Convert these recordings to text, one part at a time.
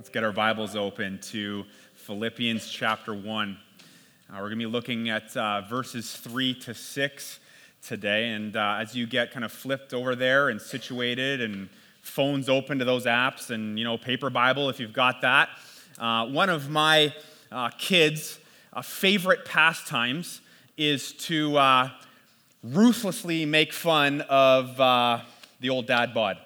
Let's get our Bibles open to Philippians chapter 1. Uh, we're going to be looking at uh, verses 3 to 6 today. And uh, as you get kind of flipped over there and situated and phones open to those apps and, you know, paper Bible if you've got that, uh, one of my uh, kids' uh, favorite pastimes is to ruthlessly make fun of the old dad bod.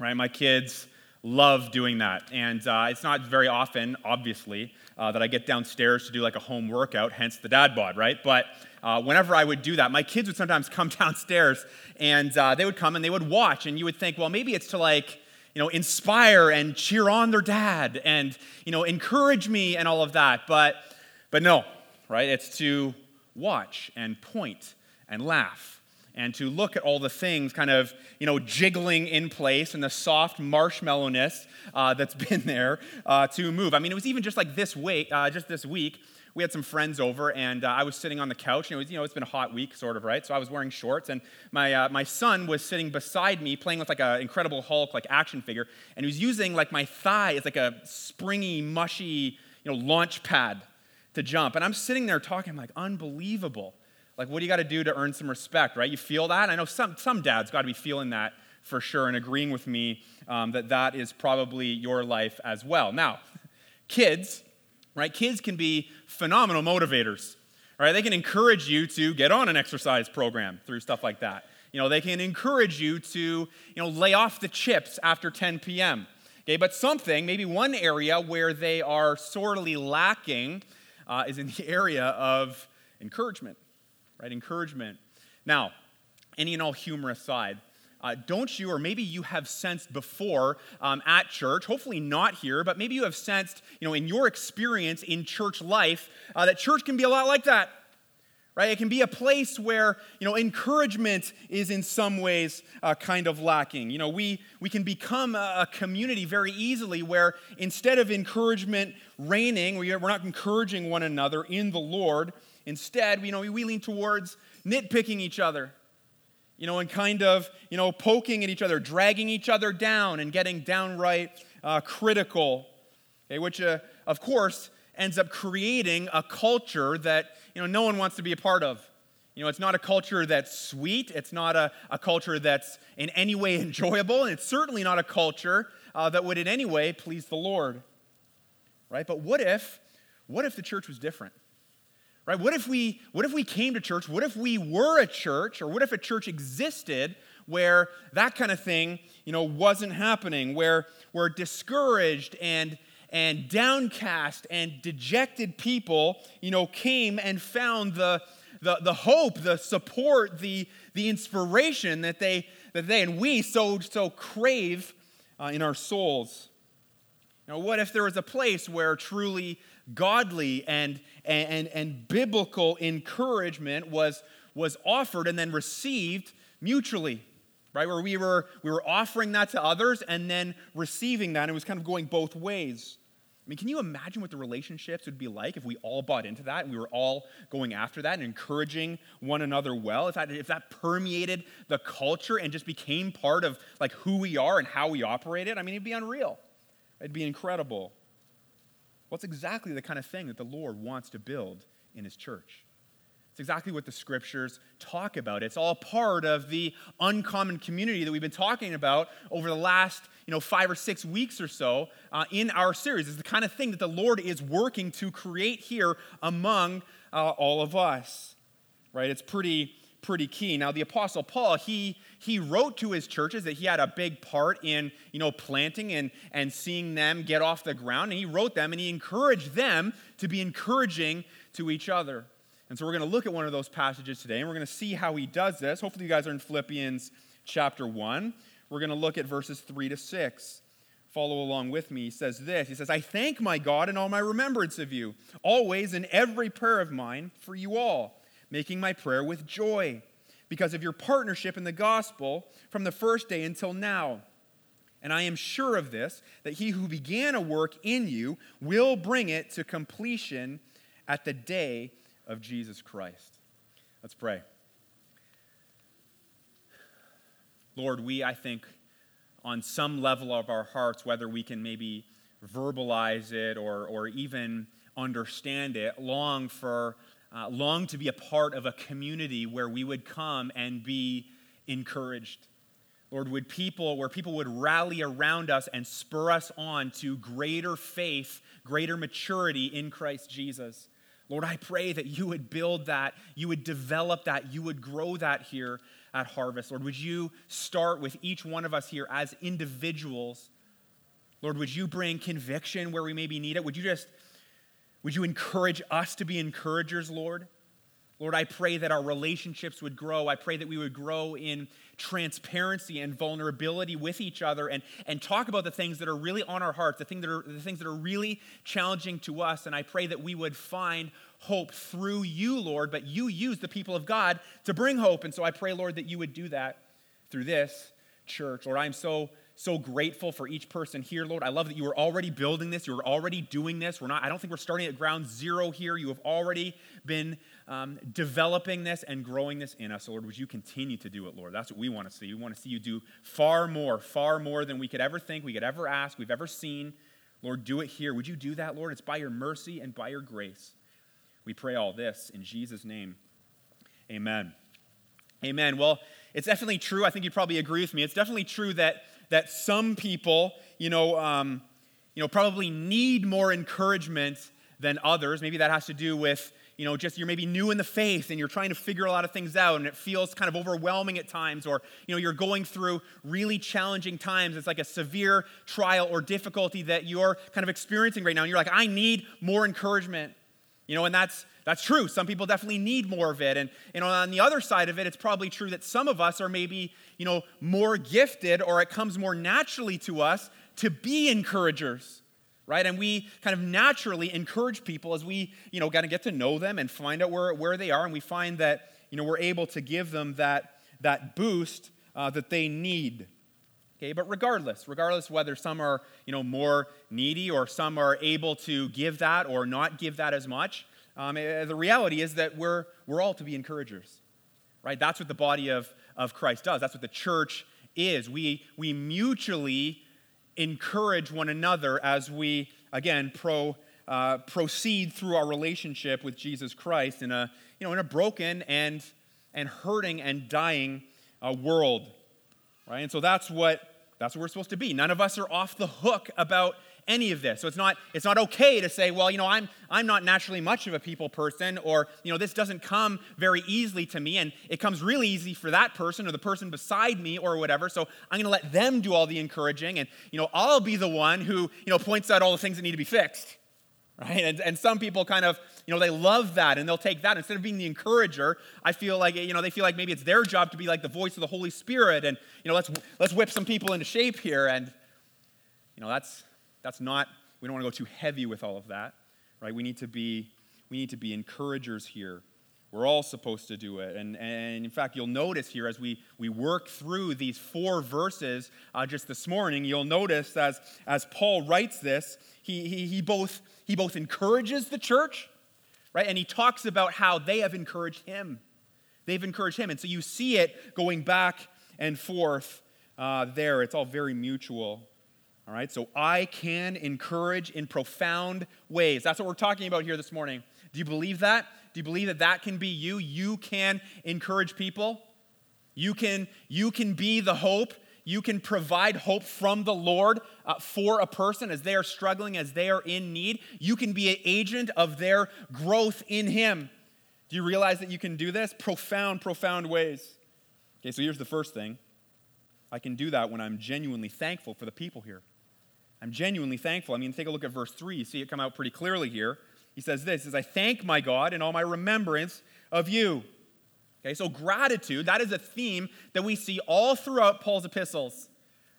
Right? My kids love doing that. And uh, it's not very often, obviously, uh, that I get downstairs to do like a home workout, hence the dad bod, right? But uh, whenever I would do that, my kids would sometimes come downstairs and uh, they would come and they would watch. And you would think, well, maybe it's to like, you know, inspire and cheer on their dad and, you know, encourage me and all of that. But, but no, right? It's to watch and point and laugh and to look at all the things kind of, you know, jiggling in place and the soft marshmallowness uh, that's been there uh, to move. I mean, it was even just like this week, uh, just this week, we had some friends over and uh, I was sitting on the couch and it was, you know, it's been a hot week sort of, right? So I was wearing shorts and my, uh, my son was sitting beside me playing with like an Incredible Hulk like action figure and he was using like my thigh as like a springy, mushy, you know, launch pad to jump. And I'm sitting there talking, I'm like, unbelievable. Like, what do you got to do to earn some respect, right? You feel that? I know some, some dads got to be feeling that for sure and agreeing with me um, that that is probably your life as well. Now, kids, right? Kids can be phenomenal motivators, right? They can encourage you to get on an exercise program through stuff like that. You know, they can encourage you to, you know, lay off the chips after 10 p.m. Okay, but something, maybe one area where they are sorely lacking uh, is in the area of encouragement right? Encouragement. Now, any and all humor aside, uh, don't you, or maybe you have sensed before um, at church, hopefully not here, but maybe you have sensed, you know, in your experience in church life, uh, that church can be a lot like that, right? It can be a place where, you know, encouragement is in some ways uh, kind of lacking. You know, we, we can become a, a, community very easily where instead of encouragement reigning, we're not encouraging one another in the Lord, Instead, you know, we lean towards nitpicking each other, you know, and kind of, you know, poking at each other, dragging each other down, and getting downright uh, critical, okay, which, uh, of course, ends up creating a culture that, you know, no one wants to be a part of. You know, it's not a culture that's sweet. It's not a, a culture that's in any way enjoyable. And it's certainly not a culture uh, that would in any way please the Lord. Right? But what if, what if the church was different? Right? What if we what if we came to church? What if we were a church? Or what if a church existed where that kind of thing you know wasn't happening? Where we're discouraged and and downcast and dejected people you know came and found the the, the hope the support the the inspiration that they that they and we so so crave uh, in our souls now what if there was a place where truly godly and, and, and biblical encouragement was, was offered and then received mutually right? Where we were we were offering that to others and then receiving that and it was kind of going both ways. I mean can you imagine what the relationships would be like if we all bought into that and we were all going after that and encouraging one another well? If that if that permeated the culture and just became part of like who we are and how we operated i mean it'd be unreal it'd be incredible well, it's exactly the kind of thing that the Lord wants to build in His church. It's exactly what the scriptures talk about. It's all part of the uncommon community that we've been talking about over the last, you know, five or six weeks or so uh, in our series. It's the kind of thing that the Lord is working to create here among uh, all of us, right? It's pretty pretty key. Now, the Apostle Paul, he, he wrote to his churches that he had a big part in, you know, planting and, and seeing them get off the ground. And he wrote them and he encouraged them to be encouraging to each other. And so we're going to look at one of those passages today and we're going to see how he does this. Hopefully, you guys are in Philippians chapter 1. We're going to look at verses 3 to 6 follow along with me, he says this He says, I thank my God in all my remembrance of you, always in every prayer of mine for you all making my prayer with joy because of your partnership in the gospel from the first day until now. And I am sure of this, that he who began a work in you will bring it to completion at the day of Jesus Christ. Let's pray. Lord, we, I think, on some level of our hearts, whether we can maybe verbalize it or, or even understand it, long for uh, long to be a part of a community where we would come and be encouraged. Lord, would people, where people would rally around us and spur us on to greater faith, greater maturity in Christ Jesus. Lord, I pray that you would build that, you would develop that, you would grow that here at Harvest. Lord, would you start with each one of us here as individuals? Lord, would you bring conviction where we maybe need it? Would you just, would you encourage us to be encouragers, Lord? Lord, I pray that our relationships would grow. I pray that we would grow in transparency and vulnerability with each other and, and talk about the things that are really on our hearts, the, thing that are, the things that are really challenging to us. And I pray that we would find hope through you, Lord, but you use the people of God to bring hope. And so I pray, Lord, that you would do that through this church. Lord, I'm so so grateful for each person here, Lord. I love that you are already building this. You're already doing this. We're not, I don't think we're starting at ground zero here. You have already been um, developing this and growing this in us. Lord, would you continue to do it, Lord? That's what we want to see. We want to see you do far more, far more than we could ever think, we could ever ask, we've ever seen. Lord, do it here. Would you do that, Lord? It's by your mercy and by your grace. We pray all this in Jesus' name. Amen. Amen. Well, it's definitely true. I think you'd probably agree with me. It's definitely true that that some people, you know, um, you know, probably need more encouragement than others. Maybe that has to do with, you know, just you're maybe new in the faith and you're trying to figure a lot of things out and it feels kind of overwhelming at times, or, you know, you're going through really challenging times. It's like a severe trial or difficulty that you're kind of experiencing right now. And you're like, I need more encouragement. You know, and that's that's true. Some people definitely need more of it. And, you know, on the other side of it, it's probably true that some of us are maybe, you know, more gifted or it comes more naturally to us to be encouragers, right? And we kind of naturally encourage people as we, you know, got to get to know them and find out where, where they are. And we find that, you know, we're able to give them that, that boost uh, that they need. Okay, but regardless, regardless whether some are, you know, more needy or some are able to give that or not give that as much, um, eh, the reality is that we're, we're all to be encouragers, right? That's what the body of, of Christ does. That's what the church is. We, we mutually encourage one another as we, again, pro, uh, proceed through our relationship with Jesus Christ in a, you know, in a broken and, and hurting and dying uh, world, right? And so that's what, that's what we're supposed to be. None of us are off the hook about any of this. So it's not, it's not okay to say, well, you know, I'm, I'm not naturally much of a people person, or, you know, this doesn't come very easily to me, and it comes really easy for that person or the person beside me or whatever. So I'm going to let them do all the encouraging, and, you know, I'll be the one who, you know, points out all the things that need to be fixed. Right? And, and some people kind of, you know, they love that and they'll take that. Instead of being the encourager, I feel like, you know, they feel like maybe it's their job to be like the voice of the Holy Spirit and, you know, let's, let's whip some people into shape here. And, you know, that's, that's not, we don't want to go too heavy with all of that, right? We need to be, we need to be encouragers here. We're all supposed to do it. And, and in fact, you'll notice here as we, we work through these four verses uh, just this morning, you'll notice as, as Paul writes this, he, he, he, both, he both encourages the church, right? And he talks about how they have encouraged him. They've encouraged him. And so you see it going back and forth uh, there. It's all very mutual. All right, so I can encourage in profound ways. That's what we're talking about here this morning. Do you believe that? Do you believe that that can be you? You can encourage people. You can, you can be the hope. You can provide hope from the Lord uh, for a person as they are struggling, as they are in need. You can be an agent of their growth in Him. Do you realize that you can do this? Profound, profound ways. Okay, so here's the first thing I can do that when I'm genuinely thankful for the people here. I'm genuinely thankful. I mean, take a look at verse 3. You see it come out pretty clearly here. He says this, says, I thank my God in all my remembrance of you. Okay, so gratitude, that is a theme that we see all throughout Paul's epistles.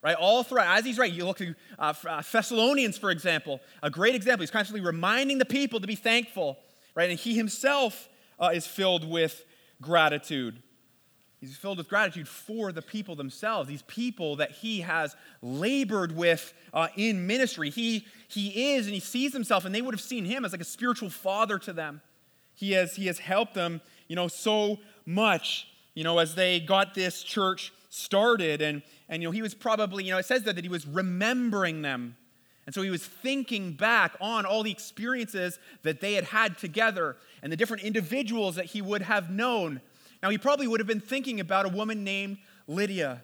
Right, all throughout, as he's writing, you look at uh, uh, Thessalonians, for example, a great example. He's constantly reminding the people to be thankful, right? And he himself uh, is filled with gratitude. He's filled with gratitude for the people themselves, these people that he has labored with uh, in ministry. He, he is and he sees himself, and they would have seen him as like a spiritual father to them. He has, he has helped them, you know, so much, you know, as they got this church started. And, and, you know, he was probably, you know, it says that, that he was remembering them. And so he was thinking back on all the experiences that they had had together and the different individuals that he would have known. Now, he probably would have been thinking about a woman named Lydia.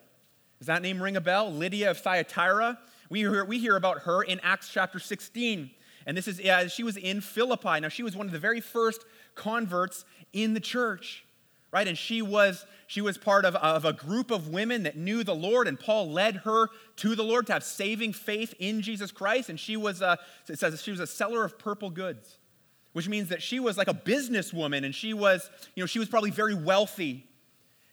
Does that name ring a bell? Lydia of Thyatira. We hear, we hear about her in Acts chapter 16. And this is, she was in Philippi. Now, she was one of the very first converts in the church, right? And she was, she was part of, of a group of women that knew the Lord, and Paul led her to the Lord to have saving faith in Jesus Christ. And she was, a, it says she was a seller of purple goods, which means that she was like a businesswoman, and she was, you know, she was probably very wealthy.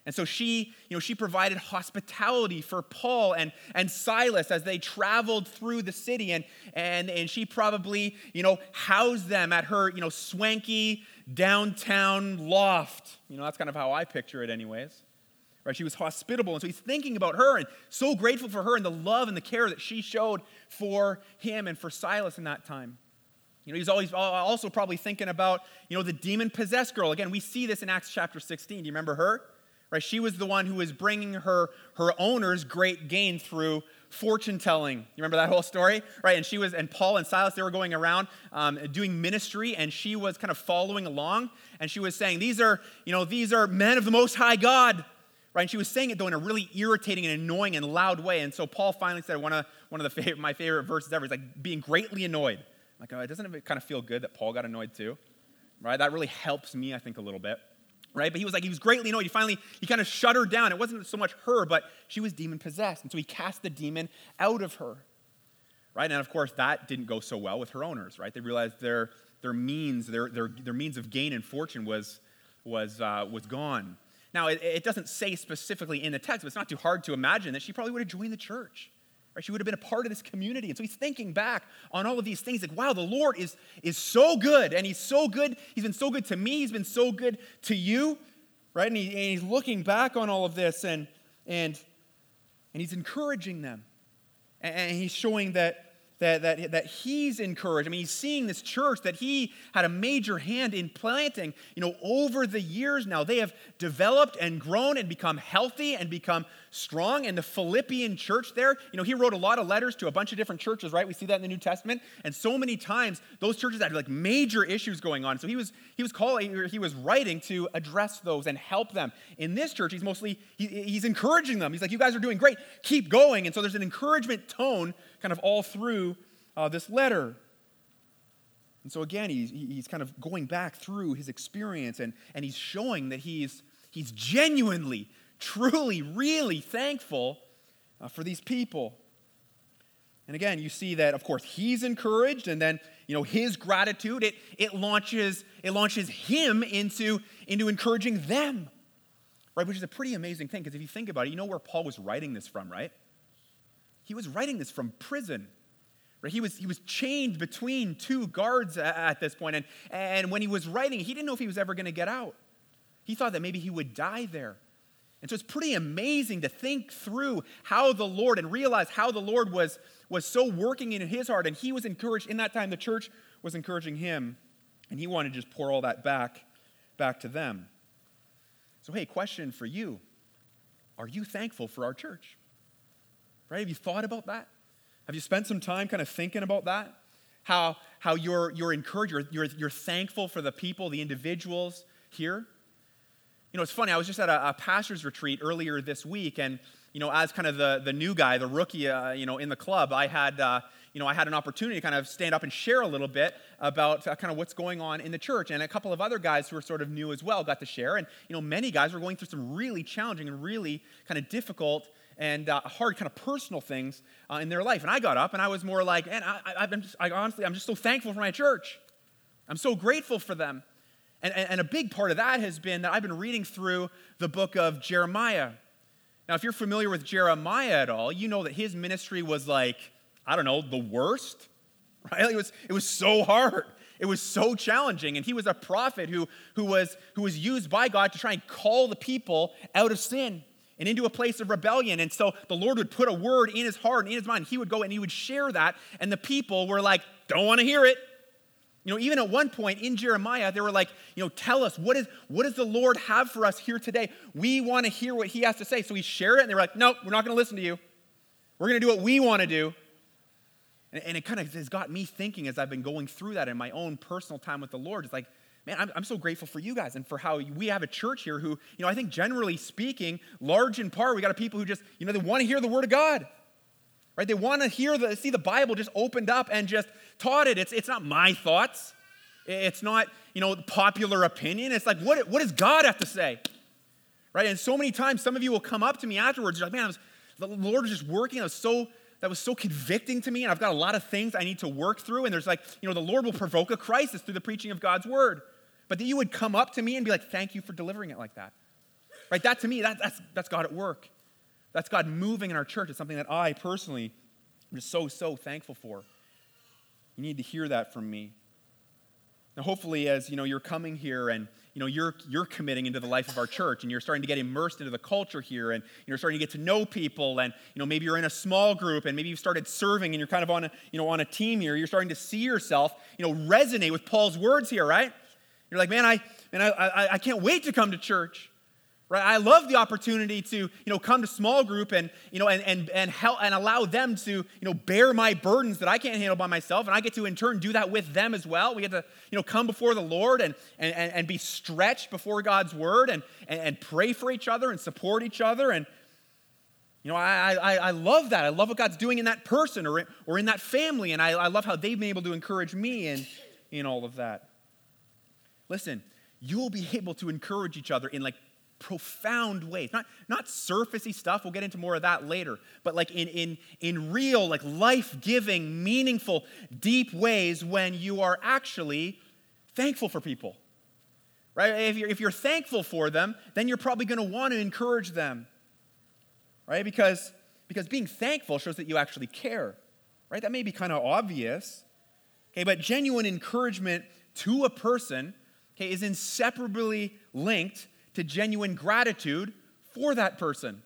And so she, you know, she provided hospitality for Paul and, and Silas as they traveled through the city. And, and, and she probably, you know, housed them at her, you know, swanky downtown loft. You know, that's kind of how I picture it, anyways. Right? She was hospitable. And so he's thinking about her and so grateful for her and the love and the care that she showed for him and for Silas in that time. You know, he's always also probably thinking about, you know, the demon possessed girl. Again, we see this in Acts chapter 16. Do you remember her? right? She was the one who was bringing her, her owners great gain through fortune telling. You remember that whole story, right? And she was, and Paul and Silas, they were going around um, doing ministry, and she was kind of following along, and she was saying, "These are, you know, these are men of the Most High God." Right? And she was saying it though in a really irritating and annoying and loud way. And so Paul finally said one of one of the my favorite verses ever is like being greatly annoyed. Like, oh, doesn't it kind of feel good that Paul got annoyed too? Right? That really helps me, I think, a little bit right? But he was like, he was greatly annoyed. He finally, he kind of shut her down. It wasn't so much her, but she was demon possessed. And so he cast the demon out of her, right? And of course, that didn't go so well with her owners, right? They realized their, their means, their, their, their means of gain and fortune was, was, uh, was gone. Now, it, it doesn't say specifically in the text, but it's not too hard to imagine that she probably would have joined the church. Right? She would have been a part of this community. And so he's thinking back on all of these things like, wow, the Lord is, is so good. And he's so good. He's been so good to me. He's been so good to you. Right? And, he, and he's looking back on all of this and, and, and he's encouraging them. And, and he's showing that that, that, that he's encouraged. I mean, he's seeing this church that he had a major hand in planting. You know, over the years now, they have developed and grown and become healthy and become strong. And the Philippian church there, you know, he wrote a lot of letters to a bunch of different churches, right? We see that in the New Testament. And so many times, those churches had like major issues going on. So he was he was calling, he was writing to address those and help them. In this church, he's mostly he, he's encouraging them. He's like, you guys are doing great. Keep going. And so there's an encouragement tone kind of all through uh, this letter. And so again, he's, he's kind of going back through his experience and, and he's showing that he's, he's genuinely, truly, really thankful uh, for these people. And again, you see that, of course, he's encouraged, and then, you know, his gratitude, it, it, launches, it launches him into, into encouraging them, right? Which is a pretty amazing thing, because if you think about it, you know where Paul was writing this from, right? He was writing this from prison. Right? He, was, he was chained between two guards at this point, and, and when he was writing, he didn't know if he was ever going to get out. He thought that maybe he would die there. And so it's pretty amazing to think through how the Lord and realize how the Lord was, was so working in his heart, and he was encouraged in that time. The church was encouraging him, and he wanted to just pour all that back, back to them. So, hey, question for you Are you thankful for our church? Right? Have you thought about that? Have you spent some time kind of thinking about that? How, how you're, you're encouraged, you're, you're, you're thankful for the people, the individuals here? You know, it's funny, I was just at a, a pastor's retreat earlier this week, and, you know, as kind of the, the new guy, the rookie, uh, you know, in the club, I had, uh, you know, I had an opportunity to kind of stand up and share a little bit about uh, kind of what's going on in the church. And a couple of other guys who were sort of new as well got to share. And, you know, many guys were going through some really challenging and really kind of difficult and uh, hard kind of personal things uh, in their life. And I got up and I was more like, and I, just, I honestly, I'm just so thankful for my church. I'm so grateful for them. And, and, and a big part of that has been that I've been reading through the book of Jeremiah. Now, if you're familiar with Jeremiah at all, you know that his ministry was like, I don't know, the worst, right? It was, it was so hard. It was so challenging. And he was a prophet who, who, was, who was used by God to try and call the people out of sin and into a place of rebellion. And so the Lord would put a word in his heart and in his mind. He would go and he would share that. And the people were like, don't want to hear it. You know, even at one point in Jeremiah, they were like, you know, tell us, what, is, what does the Lord have for us here today? We want to hear what he has to say. So he shared it, and they were like, nope, we're not going to listen to you. We're going to do what we want to do. And, and it kind of has got me thinking as I've been going through that in my own personal time with the Lord. It's like, man, I'm, I'm so grateful for you guys and for how we have a church here who, you know, I think generally speaking, large in part, we got a people who just, you know, they want to hear the word of God. Right? They want to hear the see the Bible just opened up and just taught it. It's, it's not my thoughts. It's not, you know, popular opinion. It's like, what, what does God have to say? Right? And so many times, some of you will come up to me afterwards, you're like, man, was, the Lord was just working. I was so that was so convicting to me, and I've got a lot of things I need to work through. And there's like, you know, the Lord will provoke a crisis through the preaching of God's word. But that you would come up to me and be like, thank you for delivering it like that. Right? That to me, that, that's, that's God at work. That's God moving in our church. It's something that I personally am just so, so thankful for. You need to hear that from me. Now, hopefully, as you know, you're coming here and you know you're you're committing into the life of our church, and you're starting to get immersed into the culture here, and you're starting to get to know people, and you know maybe you're in a small group, and maybe you've started serving, and you're kind of on a you know on a team here. You're starting to see yourself, you know, resonate with Paul's words here, right? You're like, man, I man, I I, I can't wait to come to church right i love the opportunity to you know come to small group and you know and and and help and allow them to you know bear my burdens that i can't handle by myself and i get to in turn do that with them as well we get to you know come before the lord and and, and be stretched before god's word and, and and pray for each other and support each other and you know, I, I, I love that. I love what God's doing in that person or, or in that family. And I, I love how they've been able to encourage me in, in all of that. Listen, you'll be able to encourage each other in like profound ways. Not not surfacey stuff we'll get into more of that later but like in in in real like life-giving meaningful deep ways when you are actually thankful for people right? If you're if you're thankful for them then you're probably going to want to encourage them right? Because because being thankful shows that you actually care right? That may be kind of obvious okay? But genuine encouragement to a person okay is inseparably linked to genuine gratitude for that person.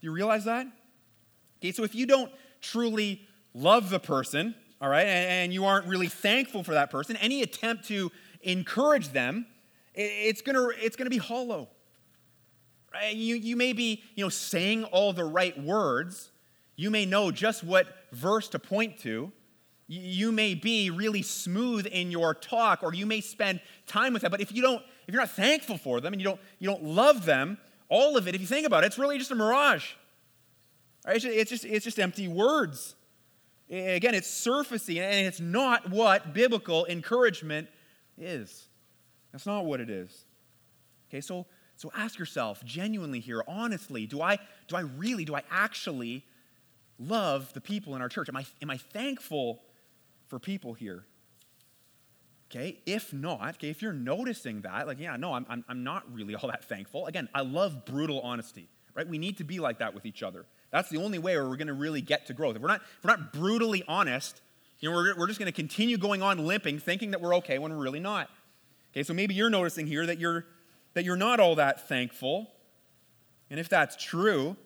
Do you realize that? Okay, so if you don't truly love the person, all right, and, you aren't really thankful for that person, any attempt to encourage them, it's gonna, it's gonna be hollow. Right? You, you may be you know, saying all the right words, you may know just what verse to point to, you may be really smooth in your talk or you may spend time with them but if you don't if you're not thankful for them and you don't you don't love them all of it if you think about it it's really just a mirage. Right? it's, just, it's just empty words. Again it's surfacing and it's not what biblical encouragement is. That's not what it is. Okay so so ask yourself genuinely here honestly do i do i really do i actually love the people in our church? Am i am i thankful for people here. Okay, if not, okay, if you're noticing that, like, yeah, no, I'm, I'm, I'm not really all that thankful. Again, I love brutal honesty, right? We need to be like that with each other. That's the only way where we're going to really get to growth. If we're not, if we're not brutally honest, you know, we're, we're just going to continue going on limping, thinking that we're okay when we're really not. Okay, so maybe you're noticing here that you're, that you're not all that thankful. And if that's true,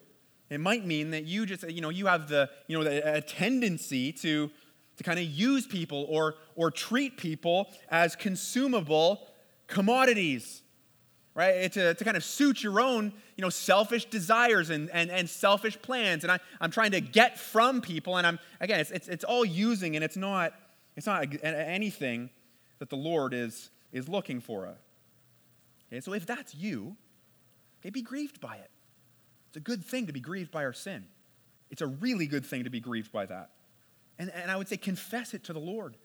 it might mean that you just, you know, you have the, you know, the, a tendency to to kind of use people or, or treat people as consumable commodities right? To, to kind of suit your own you know selfish desires and, and, and selfish plans. And I, i'm trying to get from people and i'm again it's, it's, it's all using and it's not it's not anything that the lord is is looking for. Okay so if that's you okay be grieved by it. It's a good thing to be grieved by our sin. It's a really good thing to be grieved by that and, and I would say, confess it to the Lord.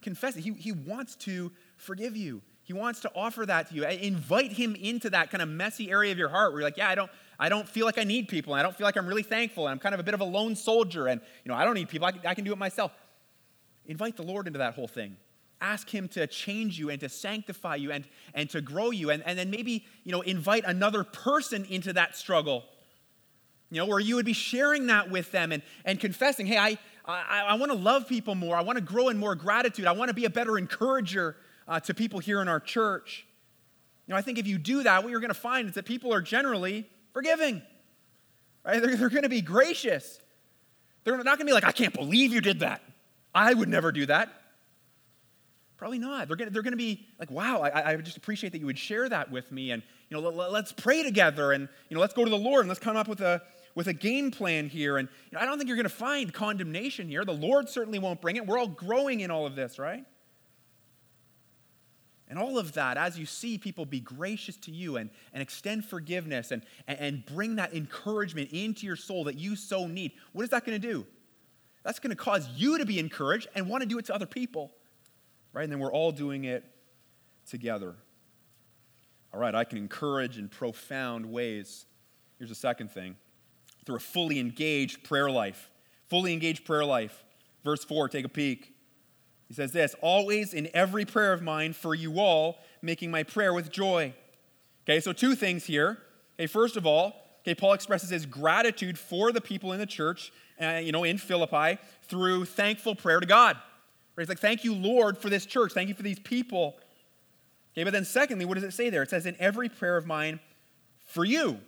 Confess it. He, he wants to forgive you. He wants to offer that to you. Invite him into that kind of messy area of your heart where you're like, yeah, I don't, I don't feel like I need people. And I don't feel like I'm really thankful. And I'm kind of a bit of a lone soldier. And, you know, I don't need people. I can, I can do it myself. Invite the Lord into that whole thing. Ask him to change you and to sanctify you and, and to grow you. And, and then maybe, you know, invite another person into that struggle you know, where you would be sharing that with them and, and confessing, hey, I, I, I want to love people more. I want to grow in more gratitude. I want to be a better encourager uh, to people here in our church. You know, I think if you do that, what you're going to find is that people are generally forgiving, right? They're, they're going to be gracious. They're not going to be like, I can't believe you did that. I would never do that. Probably not. They're going they're to be like, wow, I, I just appreciate that you would share that with me. And, you know, let, us pray together and, you know, let's go to the Lord and let's come up with a, with a game plan here. And you know, I don't think you're going to find condemnation here. The Lord certainly won't bring it. We're all growing in all of this, right? And all of that, as you see people be gracious to you and, and extend forgiveness and, and bring that encouragement into your soul that you so need, what is that going to do? That's going to cause you to be encouraged and want to do it to other people, right? And then we're all doing it together. All right, I can encourage in profound ways. Here's the second thing through a fully engaged prayer life. Fully engaged prayer life. Verse 4, take a peek. He says this always in every prayer of mine for you all, making my prayer with joy. Okay, so two things here. Okay, first of all, okay, Paul expresses his gratitude for the people in the church, uh, you know, in Philippi through thankful prayer to God. Right? He's like, thank you, Lord, for this church. Thank you for these people. Okay, but then secondly, what does it say there? It says, in every prayer of mine for you.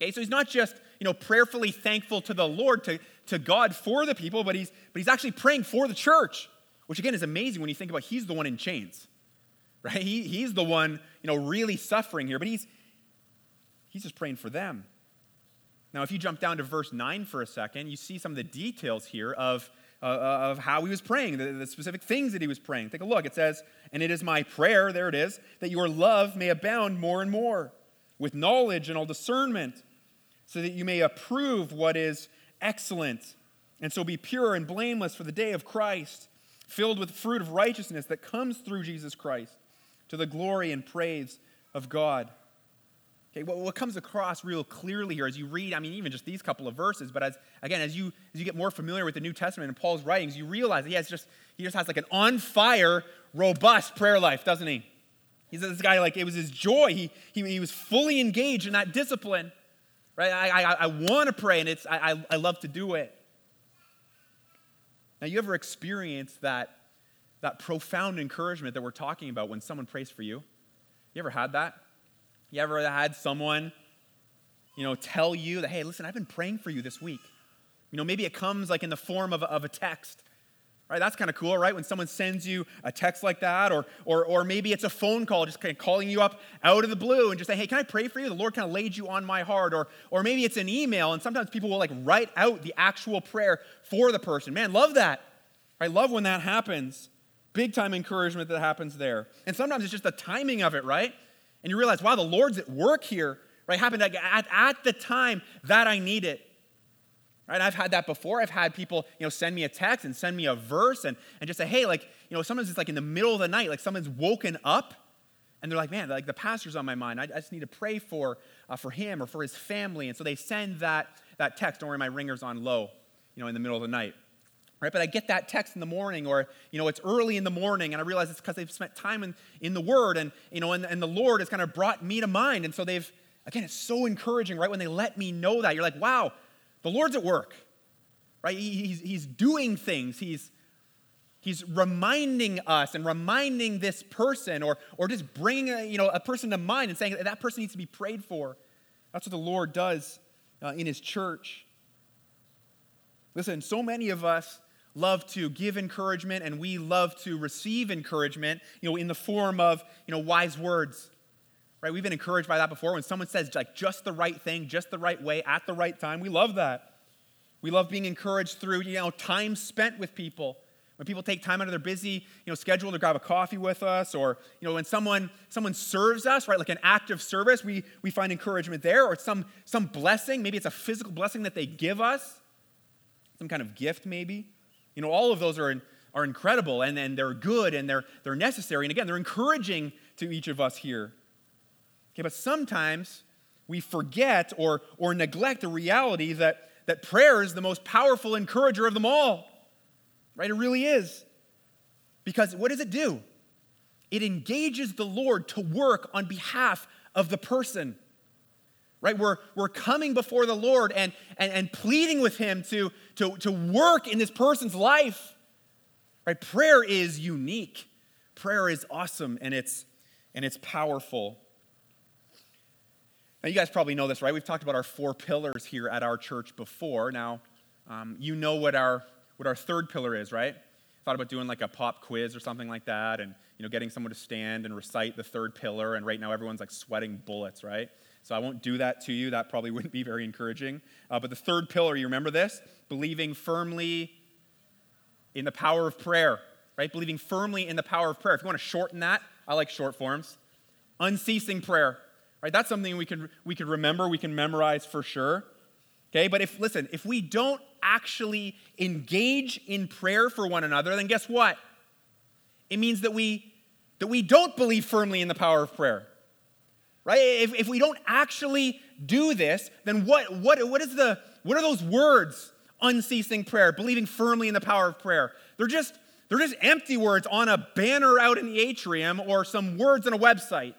Okay, so he's not just, you know, prayerfully thankful to the Lord, to, to God for the people, but he's, but he's actually praying for the church. Which again is amazing when you think about he's the one in chains, right? He, he's the one, you know, really suffering here, but he's, he's just praying for them. Now, if you jump down to verse 9 for a second, you see some of the details here of, uh, uh, of how he was praying, the, the specific things that he was praying. Take a look. It says, And it is my prayer, there it is, that your love may abound more and more with knowledge and all discernment, so that you may approve what is excellent, and so be pure and blameless for the day of Christ filled with fruit of righteousness that comes through Jesus Christ to the glory and praise of God. Okay, what, what comes across real clearly here as you read, I mean, even just these couple of verses, but as again, as you as you get more familiar with the New Testament and Paul's writings, you realize that he has just he just has like an on fire, robust prayer life, doesn't he? He's this guy like it was his joy. He he, he was fully engaged in that discipline. Right? I I, I want to pray and it's I, I, love to do it. Now, you ever experienced that, that profound encouragement that we're talking about when someone prays for you? You ever had that? You ever had someone, you know, tell you that, hey, listen, I've been praying for you this week? You know, maybe it comes like in the form of of a text. Right, that's kind of cool, right? When someone sends you a text like that, or, or, or maybe it's a phone call, just kind of calling you up out of the blue and just say, hey, can I pray for you? The Lord kind of laid you on my heart. Or, or maybe it's an email, and sometimes people will like write out the actual prayer for the person. Man, love that. I love when that happens. Big time encouragement that happens there. And sometimes it's just the timing of it, right? And you realize, wow, the Lord's at work here, right? Happened at, at the time that I need it. Right? I've had that before. I've had people, you know, send me a text and send me a verse and, and just say, hey, like, you know, sometimes it's like in the middle of the night, like someone's woken up and they're like, man, like the pastor's on my mind. I, I just need to pray for, uh, for him or for his family. And so they send that, that text. Don't worry, my ringer's on low, you know, in the middle of the night. Right? But I get that text in the morning, or you know, it's early in the morning, and I realize it's because they've spent time in, in the Word, and you know, and, and the Lord has kind of brought me to mind. And so they've, again, it's so encouraging, right? When they let me know that, you're like, wow, the Lord's at work right? He's, he's doing things. He's, he's reminding us and reminding this person or, or just bringing a, you know, a person to mind and saying that, person needs to be prayed for. That's what the Lord does uh, in his church. Listen, so many of us love to give encouragement and we love to receive encouragement, you know, in the form of, you know, wise words. Right? We've been encouraged by that before when someone says like just the right thing, just the right way, at the right time. We love that. We love being encouraged through, you know, time spent with people. When people take time out of their busy, you know, schedule to grab a coffee with us, or you know, when someone someone serves us, right, like an act of service, we we find encouragement there, or some some blessing. Maybe it's a physical blessing that they give us, some kind of gift, maybe. You know, all of those are are incredible, and, and they're good, and they're they're necessary, and again, they're encouraging to each of us here. Okay, but sometimes we forget or or neglect the reality that that prayer is the most powerful encourager of them all. Right? It really is. Because what does it do? It engages the Lord to work on behalf of the person. Right? We're, we're coming before the Lord and, and, and pleading with Him to, to, to work in this person's life. Right? Prayer is unique. Prayer is awesome and it's, and it's powerful. Now, you guys probably know this, right? We've talked about our four pillars here at our church before. Now, um, you know what our, what our third pillar is, right? thought about doing like a pop quiz or something like that and you know getting someone to stand and recite the third pillar. And right now everyone's like sweating bullets right? So i won't do that to you. That probably wouldn't be very encouraging. Uh, but the third pillar you remember this? Believing firmly in the power of prayer right? Believing firmly in the power of prayer. If you want to shorten that i like short forms. Unceasing prayer right that's something we can we can remember we can memorize for sure okay but if listen if we don't actually engage in prayer for one another, then guess what? It means that we that we don't believe firmly in the power of prayer. Right? If, if we don't actually do this, then what, what, what, is the, what are those words? Unceasing prayer, believing firmly in the power of prayer. They're just, they're just empty words on a banner out in the atrium or some words on a website.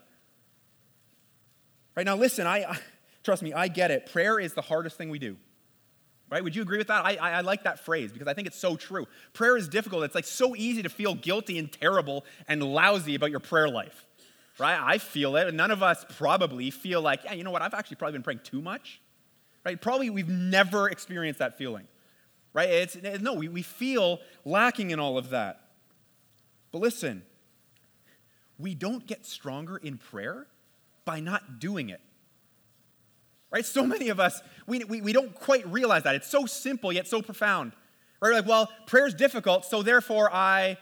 Right now, listen, I, I trust me, I get it. Prayer is the hardest thing we do right? Would you agree with that? I, I, I, like that phrase because I think it's so true. Prayer is difficult. It's like so easy to feel guilty and terrible and lousy about your prayer life, right? I feel it. And None of us probably feel like, yeah, you know what? I've actually probably been praying too much, right? Probably we've never experienced that feeling, right? It's, no, we, we feel lacking in all of that. But listen, we don't get stronger in prayer by not doing it right? So many of us, we, we, we don't quite realize that. It's so simple yet so profound. Right? We're like, well, prayer's difficult, so therefore I,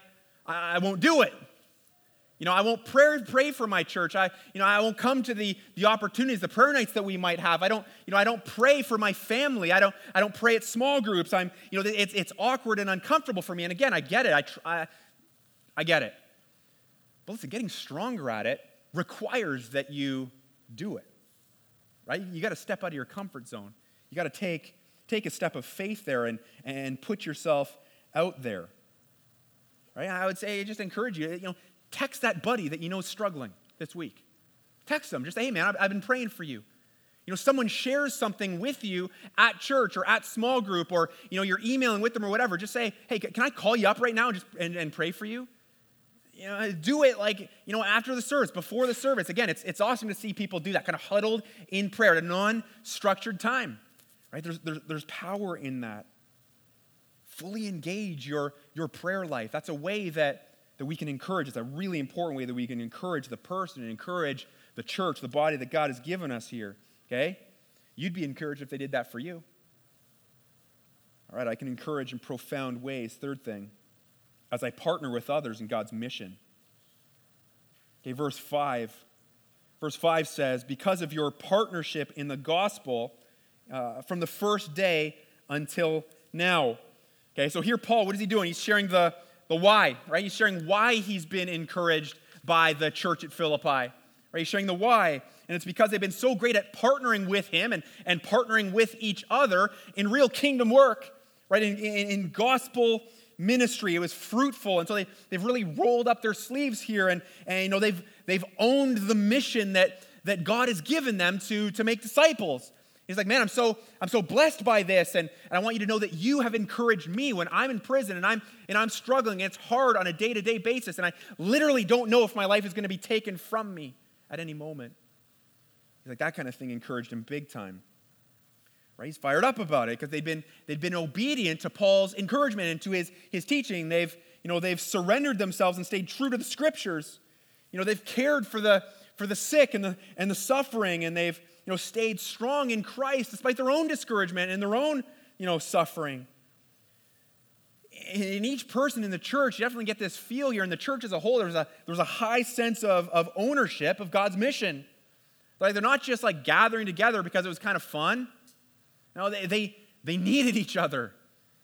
I won't do it. You know, I won't pray, pray for my church. I, you know, I won't come to the, the opportunities, the prayer nights that we might have. I don't, you know, I don't pray for my family. I don't, I don't pray at small groups. I'm, you know, it's, it's awkward and uncomfortable for me. And again, I get it. I, I, I get it. But listen, getting stronger at it requires that you do it right? You got to step out of your comfort zone. You got to take, take a step of faith there and, and put yourself out there. Right? I would say, just encourage you, you know, text that buddy that you know is struggling this week. Text them. Just say, hey, man, I've, I've been praying for you. You know, someone shares something with you at church or at small group, or you know, you're emailing with them or whatever. Just say, hey, can I call you up right now and just and, and pray for you? You know, do it like, you know, after the service, before the service. Again, it's, it's awesome to see people do that, kind of huddled in prayer at a non structured time, right? There's, there's, there's power in that. Fully engage your, your prayer life. That's a way that, that we can encourage. It's a really important way that we can encourage the person and encourage the church, the body that God has given us here, okay? You'd be encouraged if they did that for you. All right, I can encourage in profound ways. Third thing, as I partner with others in God's mission. Okay, verse 5. Verse 5 says, Because of your partnership in the gospel uh, from the first day until now. Okay, so here, Paul, what is he doing? He's sharing the, the why, right? He's sharing why he's been encouraged by the church at Philippi. Right? He's sharing the why. And it's because they've been so great at partnering with him and, and partnering with each other in real kingdom work, right? In, in, in gospel ministry. It was fruitful. And so they, they've really rolled up their sleeves here and, and you know, they've, they've owned the mission that, that God has given them to, to make disciples. He's like, man, I'm so, I'm so blessed by this. And, and I want you to know that you have encouraged me when I'm in prison and I'm, and I'm struggling. And it's hard on a day to day basis. And I literally don't know if my life is going to be taken from me at any moment. He's like, that kind of thing encouraged him big time. Right? He's fired up about it because they've been, they've been obedient to Paul's encouragement and to his, his teaching. They've, you know, they've surrendered themselves and stayed true to the scriptures. You know, they've cared for the, for the sick and the, and the suffering, and they've you know, stayed strong in Christ despite their own discouragement and their own you know, suffering. In each person in the church, you definitely get this feel here. In the church as a whole, there's a, there's a high sense of, of ownership of God's mission. Like they're not just like gathering together because it was kind of fun. No, they, they, they needed each other,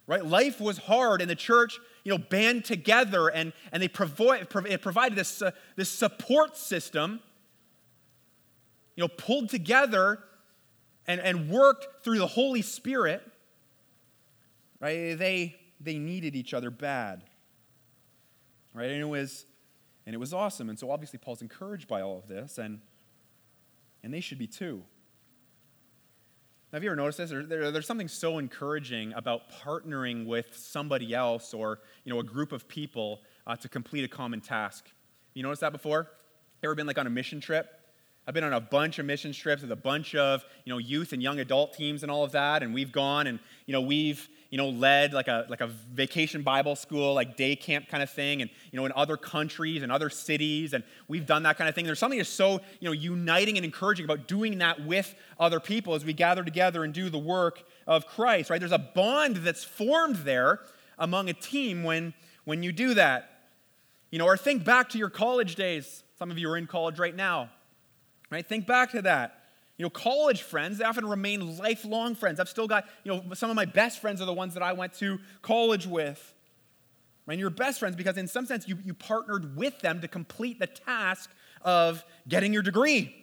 right? Life was hard, and the church, you know, band together, and, and they provo- it provided this, uh, this support system, you know, pulled together and, and worked through the Holy Spirit, right? They, they needed each other bad, right? And it was, and it was awesome. And so obviously Paul's encouraged by all of this, and, and they should be too. Have you ever noticed this? There, there, there's something so encouraging about partnering with somebody else or you know, a group of people uh, to complete a common task. You noticed that before? Ever been like on a mission trip? I've been on a bunch of mission trips with a bunch of you know, youth and young adult teams and all of that, and we've gone and you know, we've you know, led like a, like a vacation Bible school, like day camp kind of thing, and, you know, in other countries and other cities, and we've done that kind of thing. There's something that's so, you know, uniting and encouraging about doing that with other people as we gather together and do the work of Christ, right? There's a bond that's formed there among a team when, when you do that. You know, or think back to your college days. Some of you are in college right now, right? Think back to that. You know, college friends, they often remain lifelong friends. I've still got, you know, some of my best friends are the ones that I went to college with. Right? And you're best friends because, in some sense, you, you partnered with them to complete the task of getting your degree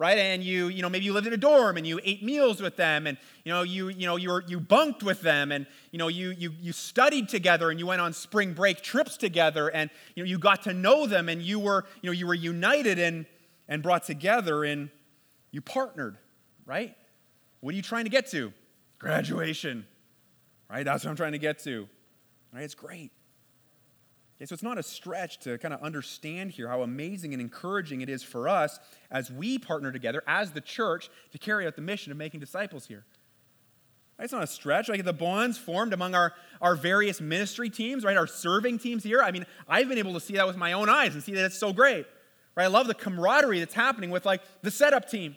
right and you you know maybe you lived in a dorm and you ate meals with them and you know you you know you were, you bunked with them and you know you you you studied together and you went on spring break trips together and you know you got to know them and you were you know you were united and and brought together and you partnered right what are you trying to get to graduation right that's what i'm trying to get to right it's great Okay, so it's not a stretch to kind of understand here how amazing and encouraging it is for us as we partner together as the church to carry out the mission of making disciples here. It's not a stretch. Like the bonds formed among our, our various ministry teams, right? Our serving teams here. I mean, I've been able to see that with my own eyes and see that it's so great. Right? I love the camaraderie that's happening with like the setup team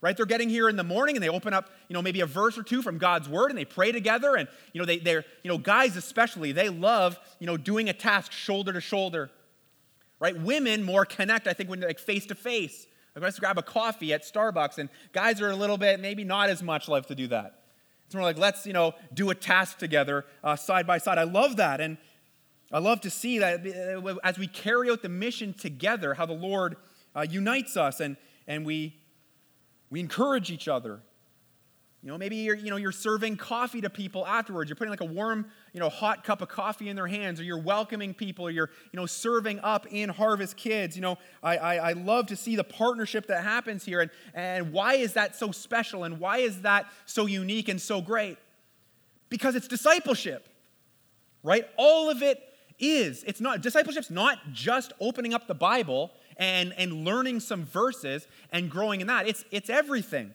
right? They're getting here in the morning and they open up you know maybe a verse or two from god's word and they pray together and you know they, they're you know guys especially they love you know doing a task shoulder to shoulder right? Women more connect i think when they're like face to face like let's grab a coffee at starbucks and guys are a little bit maybe not as much love to do that. It's more like let's you know do a task together uh, side by side. I love that. And i love to see that uh, as we carry out the mission together how the lord uh, unites us and and we we encourage each other. You know, maybe you're, you know, you're serving coffee to people afterwards. You're putting like a warm, you know, hot cup of coffee in their hands, or you're welcoming people, or you're, you know, serving up in Harvest Kids. You know, I, I, I love to see the partnership that happens here. And, and why is that so special? And why is that so unique and so great? Because it's discipleship, right? All of it is. It's not, discipleship's not just opening up the Bible and, and learning some verses and growing in that. It's, it's everything.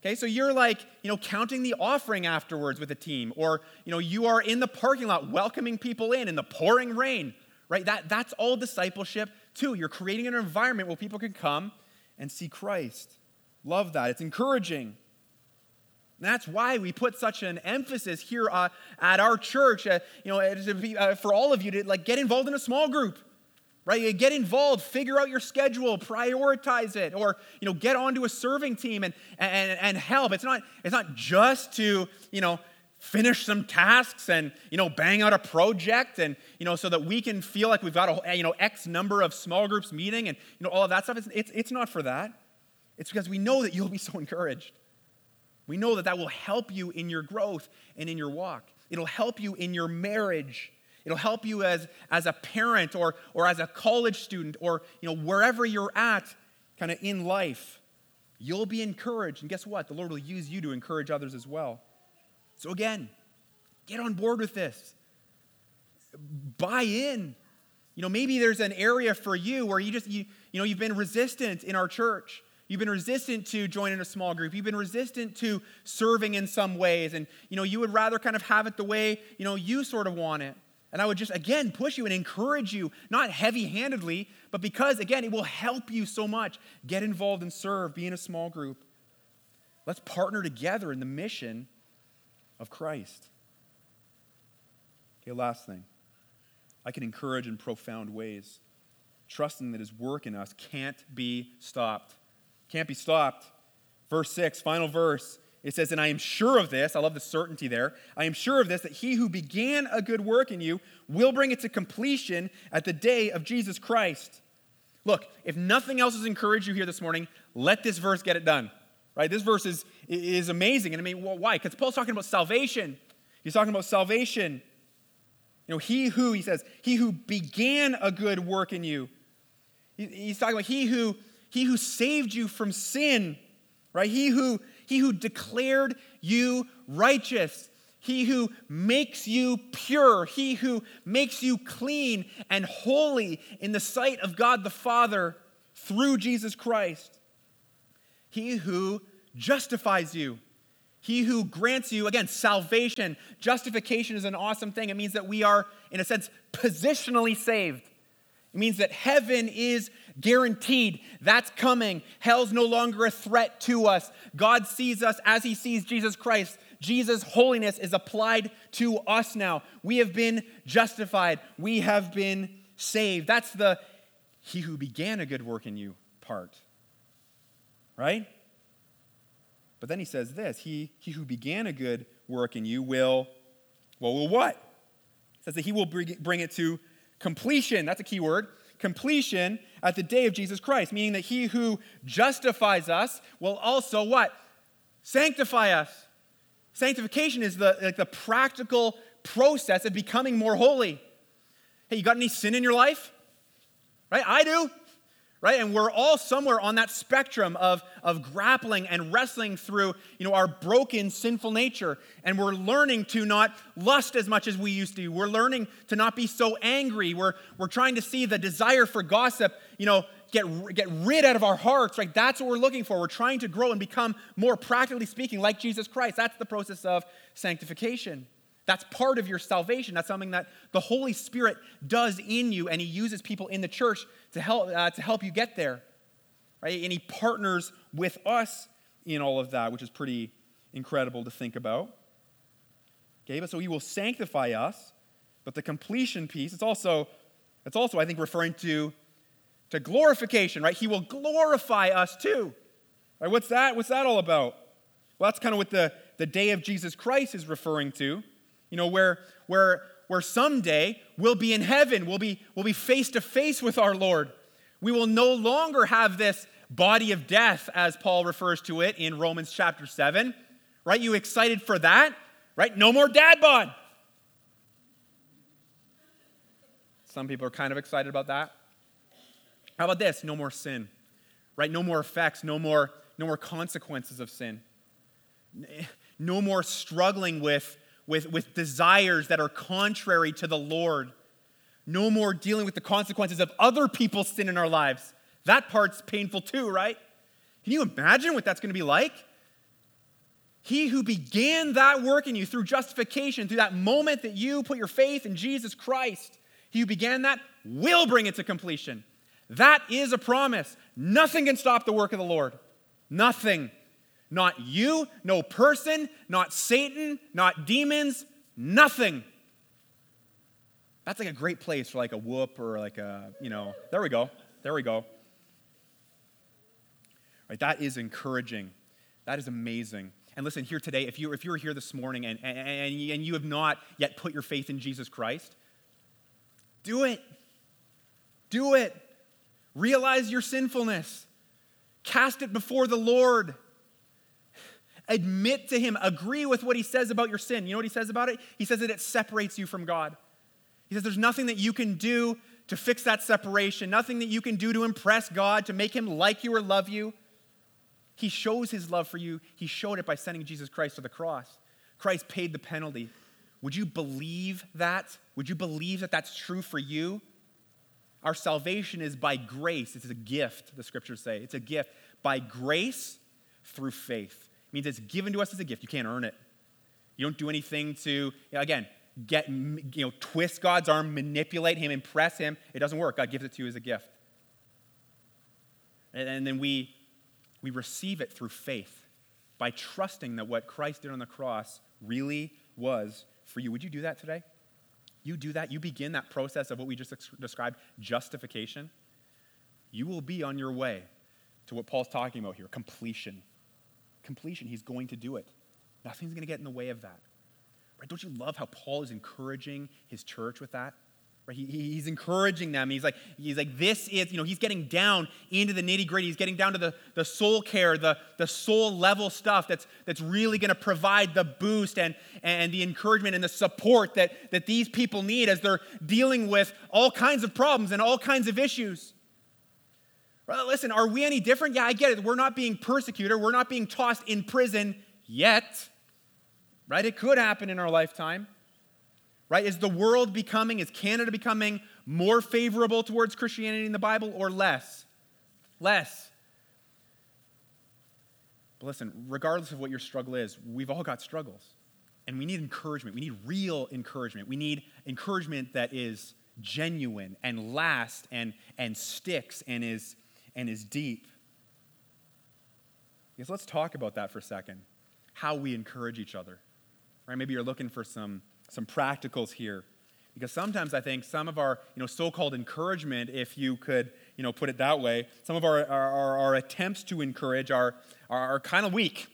Okay, so you're like, you know, counting the offering afterwards with a team, or, you know, you are in the parking lot welcoming people in in the pouring rain, right? That, that's all discipleship too. You're creating an environment where people can come and see Christ. Love that. It's encouraging. That's why we put such an emphasis here uh, at our church, uh, you know, uh, for all of you to like get involved in a small group right? Get involved, figure out your schedule, prioritize it, or you know, get onto a serving team and, and, and help. It's not, it's not just to, you know, finish some tasks and you know bang out a project and you know so that we can feel like we've got a you know x number of small groups meeting and you know all of that stuff it's, it's, it's not for that it's because we know that you'll be so encouraged we know that that will help you in your growth and in your walk it'll help you in your marriage It'll help you as, as a parent or, or as a college student or you know, wherever you're at kind of in life. You'll be encouraged. And guess what? The Lord will use you to encourage others as well. So again, get on board with this. Buy in. You know, maybe there's an area for you where you just, you, you know, you've been resistant in our church. You've been resistant to joining a small group. You've been resistant to serving in some ways. And, you know, you would rather kind of have it the way, you know, you sort of want it. And I would just, again, push you and encourage you, not heavy handedly, but because, again, it will help you so much. Get involved and serve, be in a small group. Let's partner together in the mission of Christ. Okay, last thing. I can encourage in profound ways, trusting that his work in us can't be stopped. Can't be stopped. Verse 6, final verse. It says, And I am sure of this, I love the certainty there. I am sure of this, that he who began a good work in you will bring it to completion at the day of Jesus Christ. Look, if nothing else has encouraged you here this morning, let this verse get it done. Right? This verse is, is amazing. And I mean, why? Because Paul's talking about salvation. He's talking about salvation. You know, he who, he says, he who began a good work in you. He's talking about he who, he who saved you from sin, right? He who he who declared you righteous, he who makes you pure, he who makes you clean and holy in the sight of God the Father through Jesus Christ, he who justifies you, He who grants you, again, salvation, justification is an awesome thing. It means that we are, in a sense, positionally saved. It means that heaven is guaranteed. That's coming. Hell's no longer a threat to us. God sees us as he sees Jesus Christ. Jesus' holiness is applied to us now. We have been justified. We have been saved. That's the he who began a good work in you part. Right? But then he says this he, he who began a good work in you will, well, will what? He says that he will bring it to completion. That's a key word. Completion at the day of Jesus Christ, meaning that he who justifies us will also what? Sanctify us. Sanctification is the, like the practical process of becoming more holy. Hey, you got any sin in your life? Right? I do right? And we're all somewhere on that spectrum of, of grappling and wrestling through you know our broken sinful nature. And we're learning to not lust as much as we used to. We're learning to not be so angry. We're, we're trying to see the desire for gossip you know get, get rid out of our hearts right? That's what we're looking for. We're trying to grow and become more practically speaking like jesus christ. That's the process of sanctification that's part of your salvation. That's something that the Holy Spirit does in you, and He uses people in the church to help, uh, to help you get there. Right? And He partners with us in all of that, which is pretty incredible to think about. Okay, but so He will sanctify us, but the completion piece, it's also, it's also I think, referring to, to glorification, right? He will glorify us too. Right? What's that? What's that all about? Well, that's kind of what the, the day of Jesus Christ is referring to. You know, where, where, where someday we'll be in heaven, we'll be, we'll be face to face with our Lord. We will no longer have this body of death, as Paul refers to it in Romans chapter 7. Right? You excited for that? Right? No more dad bod. Some people are kind of excited about that. How about this? No more sin. Right? No more effects, no more, no more consequences of sin. No more struggling with with, with desires that are contrary to the Lord. No more dealing with the consequences of other people's sin in our lives. That part's painful too, right? Can you imagine what that's going to be like? He who began that work in you through justification, through that moment that you put your faith in Jesus Christ, he who began that will bring it to completion. That is a promise. Nothing can stop the work of the Lord. Nothing. Not you, no person, not Satan, not demons, nothing. That's like a great place for like a whoop or like a, you know, there we go. There we go. Right, that is encouraging. That is amazing. And listen, here today, if you if you were here this morning and, and, and you have not yet put your faith in Jesus Christ, do it. Do it. Realize your sinfulness. Cast it before the Lord. Admit to Him, agree with what He says about your sin. You know what He says about it? He says that it separates you from God. He says there's nothing that you can do to fix that separation, nothing that you can do to impress God, to make Him like you or love you. He shows His love for you. He showed it by sending Jesus Christ to the cross. Christ paid the penalty. Would you believe that? Would you believe that that's true for you? Our salvation is by grace. It's a gift, the scriptures say. It's a gift by grace through faith. It means it's given to us as a gift. You can't earn it. You don't do anything to, again, get, you know, twist God's arm, manipulate him, impress him. It doesn't work. God gives it to you as a gift. And, and then we, we receive it through faith by trusting that what Christ did on the cross really was for you. Would you do that today? You do that, you begin that process of what we just described, justification. You will be on your way to what Paul's talking about here completion completion. He's going to do it. Nothing's going to get in the way of that. Right? Don't you love how Paul is encouraging his church with that? Right? He, he's encouraging them. He's like, he's like, this is, you know, he's getting down into the nitty gritty. He's getting down to the, the soul care, the, the soul level stuff that's, that's really going to provide the boost and, and the encouragement and the support that, that these people need as they're dealing with all kinds of problems and all kinds of issues. Listen, are we any different? Yeah, I get it. We're not being persecuted. We're not being tossed in prison yet. Right? It could happen in our lifetime. Right? Is the world becoming, is Canada becoming more favorable towards Christianity in the Bible or less? Less. But listen, regardless of what your struggle is, we've all got struggles. And we need encouragement. We need real encouragement. We need encouragement that is genuine and lasts and, and sticks and is, and is deep. Because let's talk about that for a second. How we encourage each other. Right? Maybe you're looking for some, some practicals here. Because sometimes I think some of our you know, so-called encouragement, if you could you know, put it that way, some of our, our, our attempts to encourage are, are, are kind of weak,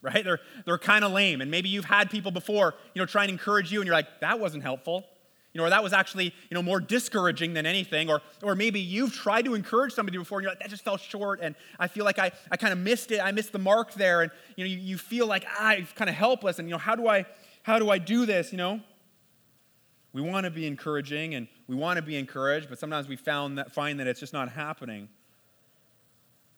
right? They're, they're kind of lame. And maybe you've had people before you know, try and encourage you, and you're like, that wasn't helpful. You know, or that was actually, you know, more discouraging than anything. Or, or maybe you've tried to encourage somebody before and you're like, that just fell short. And I feel like I, I kind of missed it. I missed the mark there. And, you know, you, you feel like, ah, I'm kind of helpless. And, you know, how do I, how do I do this, you know? We want to be encouraging and we want to be encouraged, but sometimes we found that, find that it's just not happening.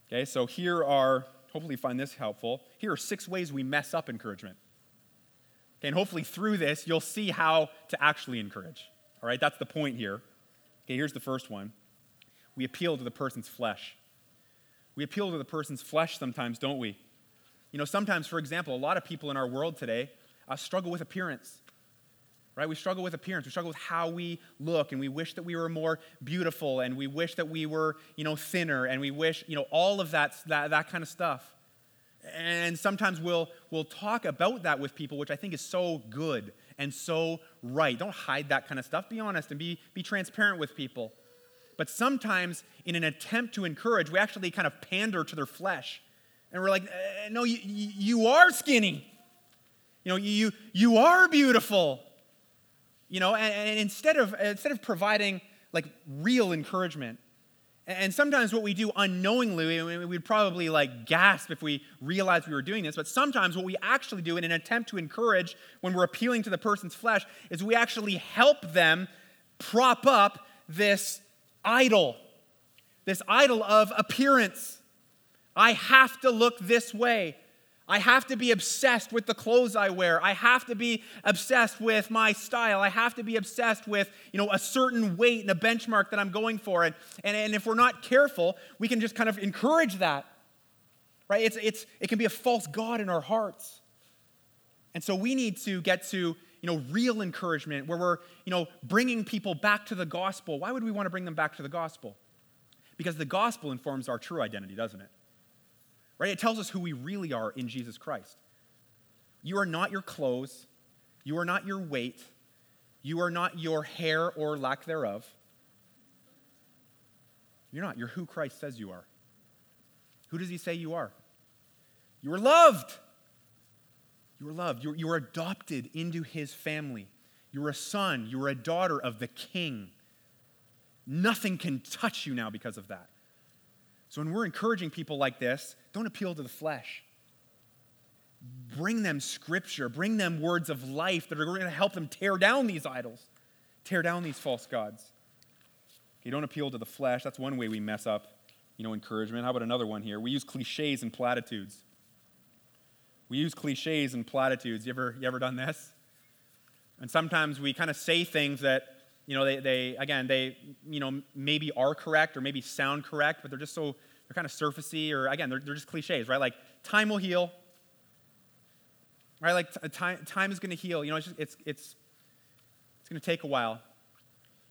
Okay, so here are, hopefully, you find this helpful. Here are six ways we mess up encouragement. Okay, and hopefully through this, you'll see how to actually encourage. All right, that's the point here. Okay, here's the first one we appeal to the person's flesh. We appeal to the person's flesh sometimes, don't we? You know, sometimes, for example, a lot of people in our world today uh, struggle with appearance. Right? We struggle with appearance. We struggle with how we look, and we wish that we were more beautiful, and we wish that we were, you know, thinner, and we wish, you know, all of that, that, that kind of stuff. And sometimes we'll, we'll talk about that with people, which I think is so good and so right. Don't hide that kind of stuff. Be honest and be, be transparent with people. But sometimes, in an attempt to encourage, we actually kind of pander to their flesh. And we're like, eh, no, you, you are skinny. You know, you, you are beautiful. You know, and, and instead, of, instead of providing like real encouragement, and sometimes what we do unknowingly, we'd probably like gasp if we realized we were doing this, but sometimes what we actually do in an attempt to encourage when we're appealing to the person's flesh is we actually help them prop up this idol, this idol of appearance. I have to look this way. I have to be obsessed with the clothes I wear. I have to be obsessed with my style. I have to be obsessed with, you know, a certain weight and a benchmark that I'm going for. And, and, and if we're not careful, we can just kind of encourage that. Right? It's, it's, it can be a false God in our hearts. And so we need to get to, you know, real encouragement where we're, you know, bringing people back to the gospel. Why would we want to bring them back to the gospel? Because the gospel informs our true identity, doesn't it? Right? It tells us who we really are in Jesus Christ. You are not your clothes, you are not your weight, you are not your hair or lack thereof. You're not. You're who Christ says you are. Who does he say you are? You are loved. You are loved. You're, you're adopted into his family. You're a son. You're a daughter of the king. Nothing can touch you now because of that. So when we're encouraging people like this, don't appeal to the flesh. Bring them scripture, bring them words of life that are going to help them tear down these idols, tear down these false gods. Okay, don't appeal to the flesh. That's one way we mess up, you know, encouragement. How about another one here? We use cliches and platitudes. We use cliches and platitudes. You ever, you ever done this? And sometimes we kind of say things that you know, they, they again, they, you know, maybe are correct or maybe sound correct, but they're just so, they're kind of surfacey or, again, they're, they're just cliches, right? Like, time will heal, right? Like, time, time is going to heal. You know, it's, just, it's, it's, it's going to take a while.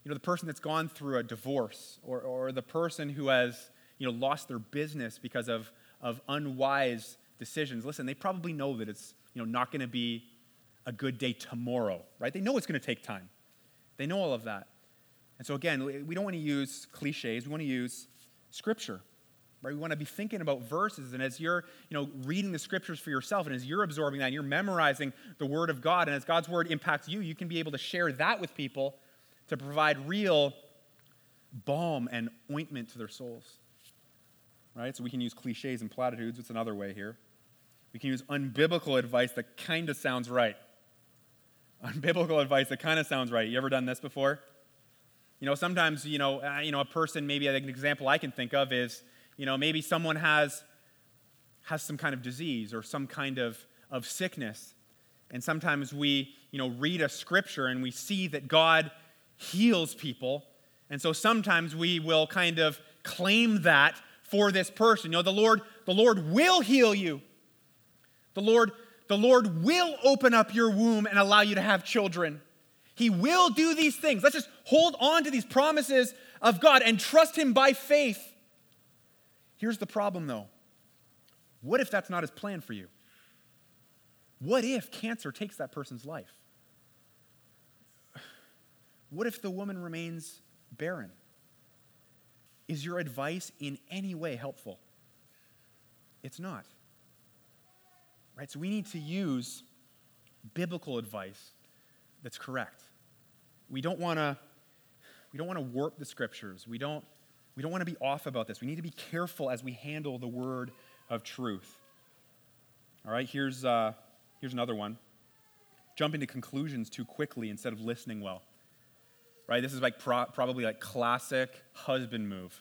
You know, the person that's gone through a divorce or, or the person who has, you know, lost their business because of, of unwise decisions, listen, they probably know that it's, you know, not going to be a good day tomorrow, right? They know it's going to take time. They know all of that. And so, again, we don't want to use cliches, we want to use scripture. Right? We want to be thinking about verses, and as you're, you know, reading the scriptures for yourself, and as you're absorbing that, and you're memorizing the Word of God, and as God's Word impacts you, you can be able to share that with people to provide real balm and ointment to their souls. Right? So we can use cliches and platitudes. It's another way here. We can use unbiblical advice that kind of sounds right unbiblical advice that kind of sounds right. You ever done this before? You know, sometimes, you know, uh, you know, a person, maybe an example I can think of is, you know, maybe someone has, has some kind of disease or some kind of, of sickness. And sometimes we, you know, read a scripture and we see that God heals people. And so sometimes we will kind of claim that for this person. You know, the Lord, the Lord will heal you. The Lord, the Lord will open up your womb and allow you to have children. He will do these things. Let's just hold on to these promises of God and trust Him by faith. Here's the problem, though. What if that's not His plan for you? What if cancer takes that person's life? What if the woman remains barren? Is your advice in any way helpful? It's not. Right? So we need to use biblical advice that's correct. We don't want to we don't want to warp the scriptures. We don't we don't want to be off about this. We need to be careful as we handle the word of truth. All right, here's uh, here's another one. Jumping to conclusions too quickly instead of listening well. Right? This is like pro- probably like classic husband move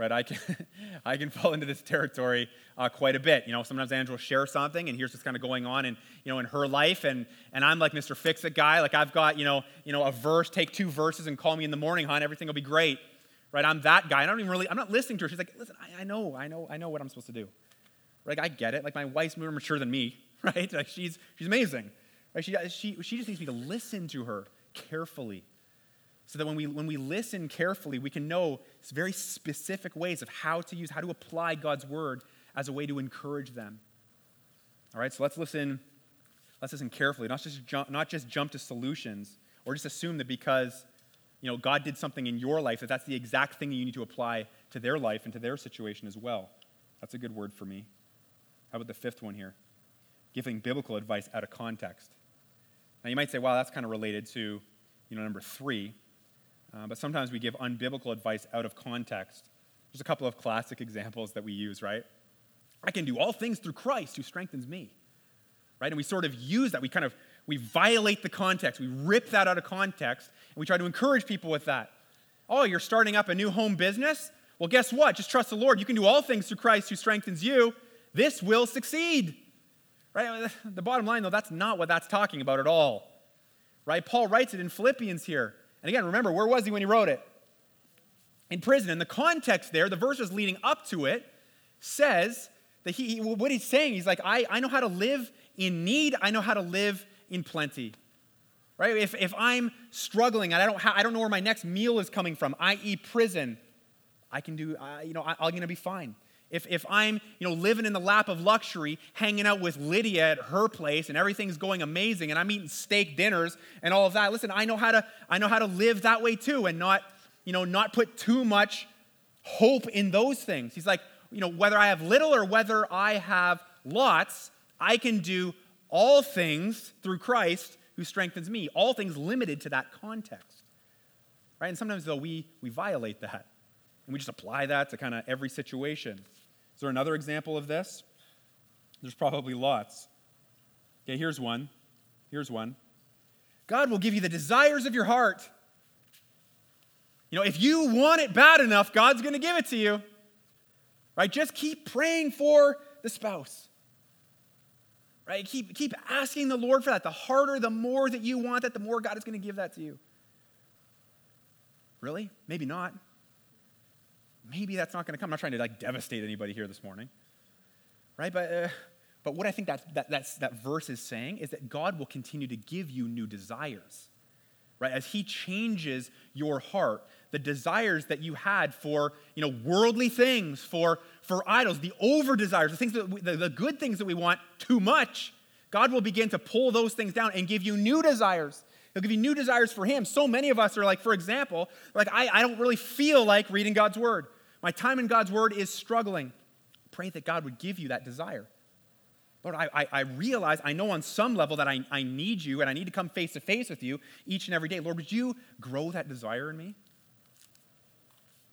right? I can, I can fall into this territory uh, quite a bit. You know, sometimes Angela will share something, and here's what's kind of going on in, you know, in her life, and, and I'm like Mr. Fix-It guy. Like I've got, you know, you know, a verse, take two verses and call me in the morning, hon, everything will be great, right? I'm that guy. I don't even really, I'm not listening to her. She's like, listen, I, I know, I know, I know what I'm supposed to do. Like I get it. Like my wife's more mature than me, right? Like she's, she's amazing. Right? She, she, she just needs me to listen to her carefully so that when we, when we listen carefully, we can know very specific ways of how to use, how to apply God's word as a way to encourage them. All right, so let's listen, let's listen carefully, not just jump, not just jump to solutions or just assume that because you know, God did something in your life, that that's the exact thing you need to apply to their life and to their situation as well. That's a good word for me. How about the fifth one here? Giving biblical advice out of context. Now, you might say, well, that's kind of related to, you know, number three. Uh, but sometimes we give unbiblical advice out of context. There's a couple of classic examples that we use, right? I can do all things through Christ who strengthens me. Right? And we sort of use that. We kind of we violate the context. We rip that out of context and we try to encourage people with that. Oh, you're starting up a new home business? Well, guess what? Just trust the Lord. You can do all things through Christ who strengthens you. This will succeed. Right? The bottom line though, that's not what that's talking about at all. Right? Paul writes it in Philippians here. And again, remember, where was he when he wrote it? In prison. And the context there, the verses leading up to it, says that he, what he's saying, he's like, I, I know how to live in need, I know how to live in plenty. Right? If, if I'm struggling and I don't, ha- I don't know where my next meal is coming from, i.e., prison, I can do, uh, you know, I, I'm going to be fine. If, if I'm you know, living in the lap of luxury, hanging out with Lydia at her place and everything's going amazing and I'm eating steak dinners and all of that, listen, I know how to, I know how to live that way too and not, you know, not put too much hope in those things. He's like, you know, whether I have little or whether I have lots, I can do all things through Christ who strengthens me. All things limited to that context. Right? And sometimes, though, we, we violate that. And we just apply that to kind of every situation. Is there another example of this? There's probably lots. Okay, here's one. Here's one. God will give you the desires of your heart. You know, if you want it bad enough, God's going to give it to you. Right? Just keep praying for the spouse. Right? Keep, keep asking the Lord for that. The harder, the more that you want that, the more God is going to give that to you. Really? Maybe not maybe that's not going to come. I'm not trying to like devastate anybody here this morning, right? But, uh, but what I think that, that, that's, that verse is saying is that God will continue to give you new desires, right? As He changes your heart, the desires that you had for, you know, worldly things, for, for idols, the over desires, the things that we, the, the good things that we want too much, God will begin to pull those things down and give you new desires. He'll give you new desires for Him. So many of us are like, for example, like, I, I don't really feel like reading God's Word. My time in God's word is struggling. Pray that God would give you that desire. Lord, I, I, I, realize, I know on some level that I, I need you and I need to come face to face with you each and every day. Lord, would you grow that desire in me?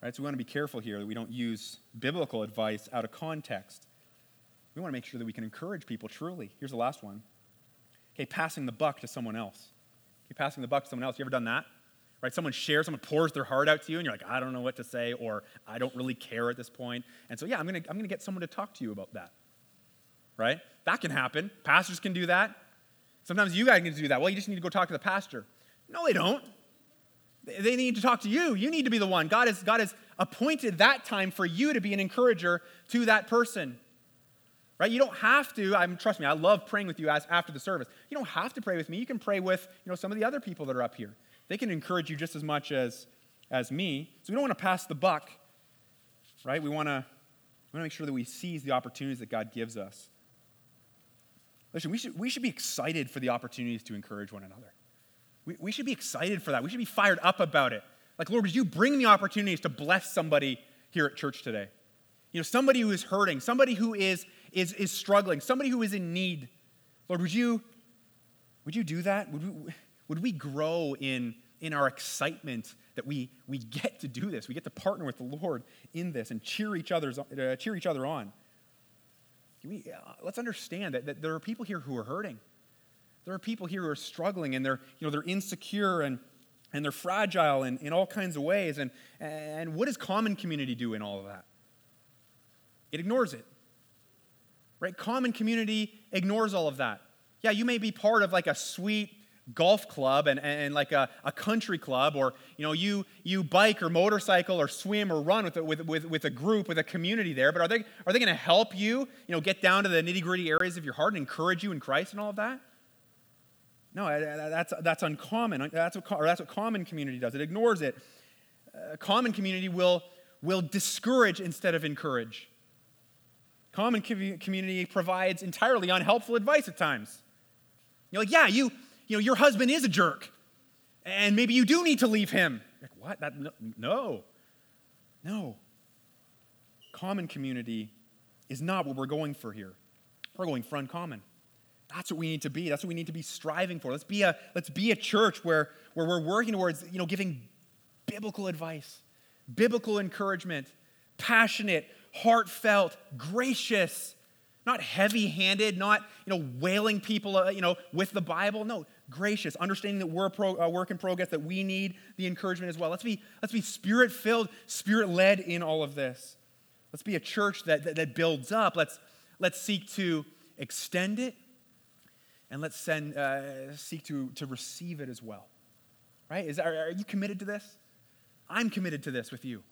Right, so we want to be careful here that we don't use biblical advice out of context. We want to make sure that we can encourage people truly. Here's the last one. Okay, passing the buck to someone else. Okay, passing the buck to someone else. You ever done that? right? Someone shares, someone pours their heart out to you, and you're like, I don't know what to say, or I don't really care at this point. And so, yeah, I'm gonna, I'm gonna get someone to talk to you about that, right? That can happen. Pastors can do that. Sometimes you guys need to do that. Well, you just need to go talk to the pastor. No, they don't. They need to talk to you. You need to be the one. God has, God has appointed that time for you to be an encourager to that person. right? You don't have to. I'm trust me. I love praying with you as after the service. You don't have to pray with me. You can pray with you know some of the other people that are up here. They can encourage you just as much as as me. So we don't want to pass the buck, right? We want to we want to make sure that we seize the opportunities that God gives us. Listen, we should, we should be excited for the opportunities to encourage one another. We, we should be excited for that. We should be fired up about it. Like, Lord, would you bring me opportunities to bless somebody here at church today? You know, somebody who is hurting, somebody who is, is, is struggling, somebody who is in need. Lord, would you, would you do that? Would we, would we grow in, in our excitement that we, we get to do this? We get to partner with the Lord in this and cheer each, other's, uh, cheer each other on. We, uh, let's understand that, that there are people here who are hurting. There are people here who are struggling and they're, you know, they're insecure and, and they're fragile in, in all kinds of ways. And, and what does common community do in all of that? It ignores it. Right? Common community ignores all of that. Yeah, you may be part of like a sweet golf club and, and like a, a country club, or you know, you you bike or motorcycle or swim or run with a, with, with, with a group, with a community there, but are they are they going to help you, you know, get down to the nitty-gritty areas of your heart and encourage you in Christ and all of that? No, that's, that's uncommon. That's what, that's what common community does. It ignores it. Uh, common community will, will discourage instead of encourage. Common community provides entirely unhelpful advice at times. You're like, yeah, you, you know, your husband is a jerk, and maybe you do need to leave him. Like, what? That, no. No. Common community is not what we're going for here. We're going for uncommon. That's what we need to be. That's what we need to be striving for. Let's be a, let's be a church where, where we're working towards, you know, giving biblical advice, biblical encouragement, passionate, heartfelt, gracious, not heavy-handed, not you know wailing people uh, you know with the Bible. No, gracious, understanding that we're a, pro, a work in progress, that we need the encouragement as well. Let's be let's be spirit-filled, spirit-led in all of this. Let's be a church that, that, that builds up. Let's let's seek to extend it, and let's send, uh, seek to, to receive it as well. Right? Is, are, are you committed to this? I'm committed to this with you.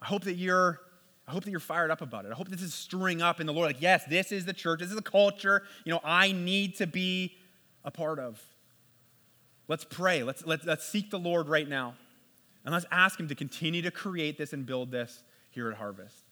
I hope that you're I hope that you're fired up about it. I hope this is stirring up in the Lord. Like, yes, this is the church. This is the culture. You know, I need to be a part of. Let's pray. Let's, let's, let's seek the Lord right now. And let's ask Him to continue to create this and build this here at Harvest.